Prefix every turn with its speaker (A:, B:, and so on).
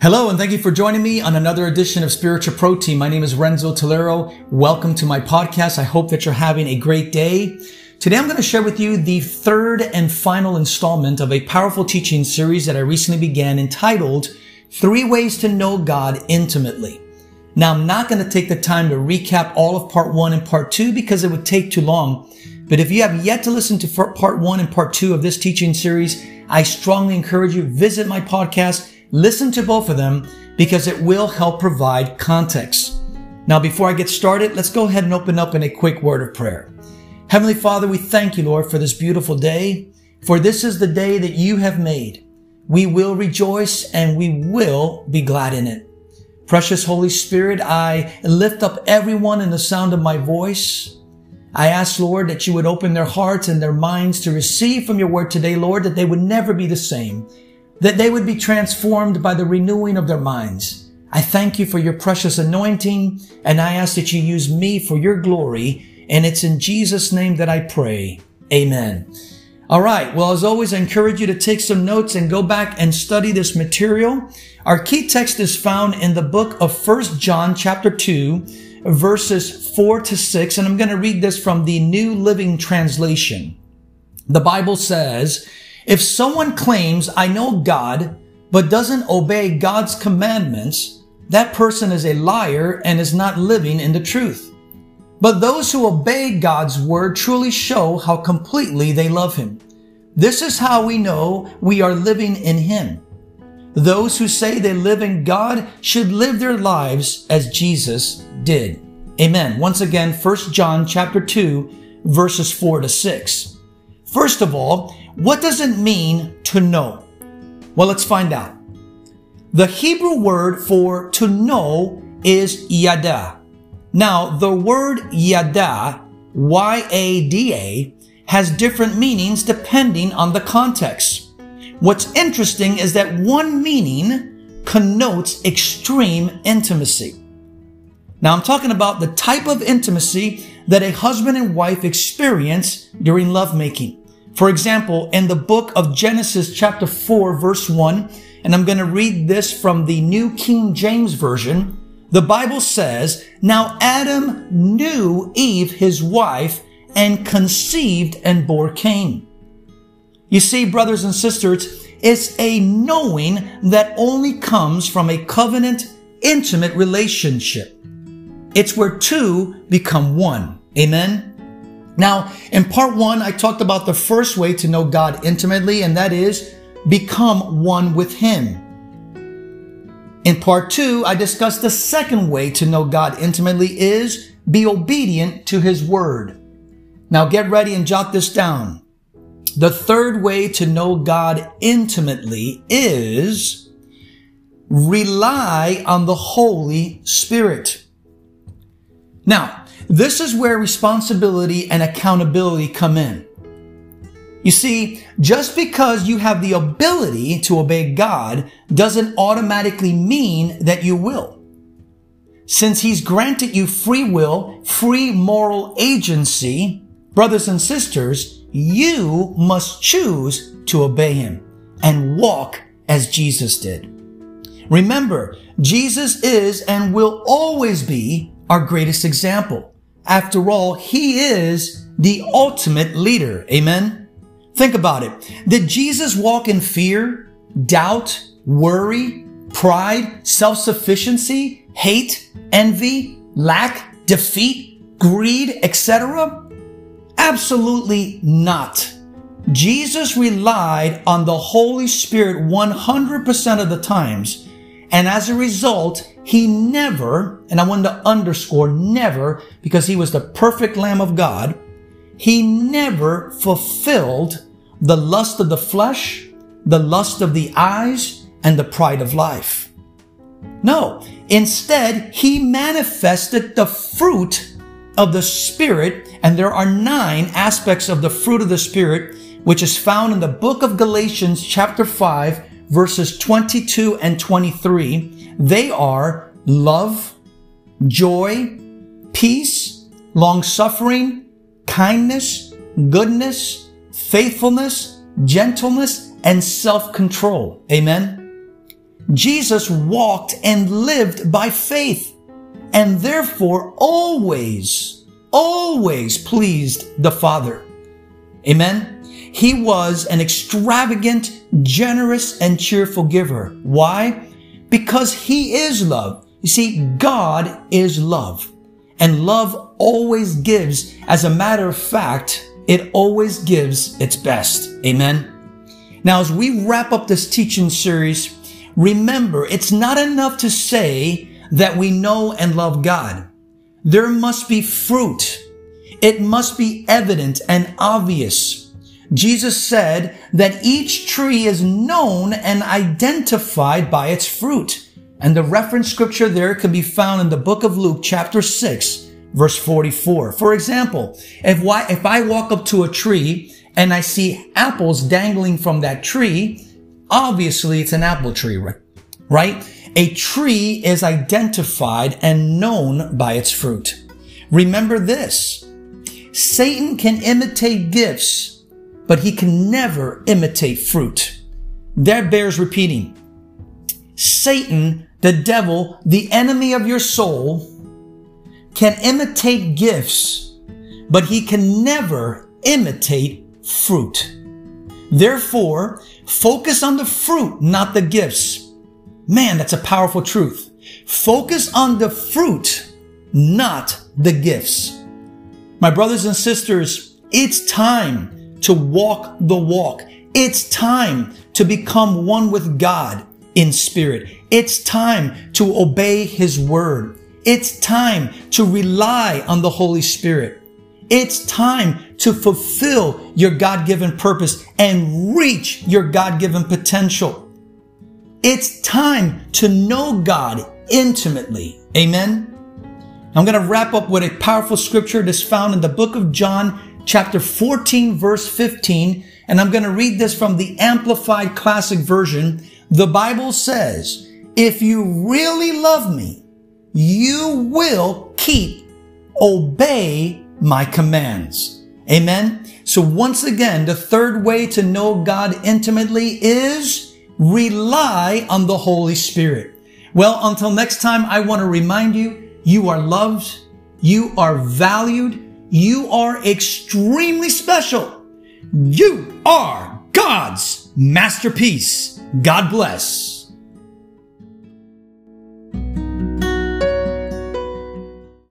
A: Hello, and thank you for joining me on another edition of Spiritual Protein. My name is Renzo Tolero. Welcome to my podcast. I hope that you're having a great day. Today I'm going to share with you the third and final installment of a powerful teaching series that I recently began entitled Three Ways to Know God Intimately. Now I'm not going to take the time to recap all of part one and part two because it would take too long. But if you have yet to listen to part one and part two of this teaching series, I strongly encourage you visit my podcast Listen to both of them because it will help provide context. Now, before I get started, let's go ahead and open up in a quick word of prayer. Heavenly Father, we thank you, Lord, for this beautiful day, for this is the day that you have made. We will rejoice and we will be glad in it. Precious Holy Spirit, I lift up everyone in the sound of my voice. I ask, Lord, that you would open their hearts and their minds to receive from your word today, Lord, that they would never be the same that they would be transformed by the renewing of their minds. I thank you for your precious anointing, and I ask that you use me for your glory, and it's in Jesus' name that I pray. Amen. All right. Well, as always, I encourage you to take some notes and go back and study this material. Our key text is found in the book of First John chapter 2, verses 4 to 6, and I'm going to read this from the New Living Translation. The Bible says, if someone claims, I know God, but doesn't obey God's commandments, that person is a liar and is not living in the truth. But those who obey God's word truly show how completely they love Him. This is how we know we are living in Him. Those who say they live in God should live their lives as Jesus did. Amen. Once again, 1 John chapter 2, verses 4 to 6. First of all, what does it mean to know? Well, let's find out. The Hebrew word for to know is yada. Now, the word yada, Y-A-D-A, has different meanings depending on the context. What's interesting is that one meaning connotes extreme intimacy. Now, I'm talking about the type of intimacy that a husband and wife experience during lovemaking. For example, in the book of Genesis chapter 4 verse 1, and I'm going to read this from the New King James Version, the Bible says, Now Adam knew Eve, his wife, and conceived and bore Cain. You see, brothers and sisters, it's a knowing that only comes from a covenant, intimate relationship. It's where two become one. Amen. Now, in part one, I talked about the first way to know God intimately, and that is become one with Him. In part two, I discussed the second way to know God intimately is be obedient to His Word. Now get ready and jot this down. The third way to know God intimately is rely on the Holy Spirit. Now, this is where responsibility and accountability come in. You see, just because you have the ability to obey God doesn't automatically mean that you will. Since He's granted you free will, free moral agency, brothers and sisters, you must choose to obey Him and walk as Jesus did. Remember, Jesus is and will always be our greatest example. After all, he is the ultimate leader. Amen. Think about it. Did Jesus walk in fear, doubt, worry, pride, self-sufficiency, hate, envy, lack, defeat, greed, etc.? Absolutely not. Jesus relied on the Holy Spirit 100% of the times and as a result, he never, and I want to underscore never, because he was the perfect Lamb of God, he never fulfilled the lust of the flesh, the lust of the eyes, and the pride of life. No, instead, he manifested the fruit of the Spirit, and there are nine aspects of the fruit of the Spirit, which is found in the book of Galatians, chapter 5, verses 22 and 23, they are love, joy, peace, long suffering, kindness, goodness, faithfulness, gentleness, and self control. Amen. Jesus walked and lived by faith and therefore always, always pleased the Father. Amen. He was an extravagant, generous, and cheerful giver. Why? Because he is love. You see, God is love. And love always gives, as a matter of fact, it always gives its best. Amen. Now, as we wrap up this teaching series, remember, it's not enough to say that we know and love God. There must be fruit. It must be evident and obvious. Jesus said that each tree is known and identified by its fruit. And the reference scripture there can be found in the book of Luke, chapter 6, verse 44. For example, if, if I walk up to a tree and I see apples dangling from that tree, obviously it's an apple tree, right? A tree is identified and known by its fruit. Remember this. Satan can imitate gifts, but he can never imitate fruit. That bears repeating. Satan the devil, the enemy of your soul, can imitate gifts, but he can never imitate fruit. Therefore, focus on the fruit, not the gifts. Man, that's a powerful truth. Focus on the fruit, not the gifts. My brothers and sisters, it's time to walk the walk. It's time to become one with God in spirit. It's time to obey His word. It's time to rely on the Holy Spirit. It's time to fulfill your God-given purpose and reach your God-given potential. It's time to know God intimately. Amen. I'm going to wrap up with a powerful scripture that's found in the book of John, chapter 14, verse 15. And I'm going to read this from the Amplified Classic Version. The Bible says, if you really love me, you will keep, obey my commands. Amen. So once again, the third way to know God intimately is rely on the Holy Spirit. Well, until next time, I want to remind you, you are loved. You are valued. You are extremely special. You are God's masterpiece. God bless.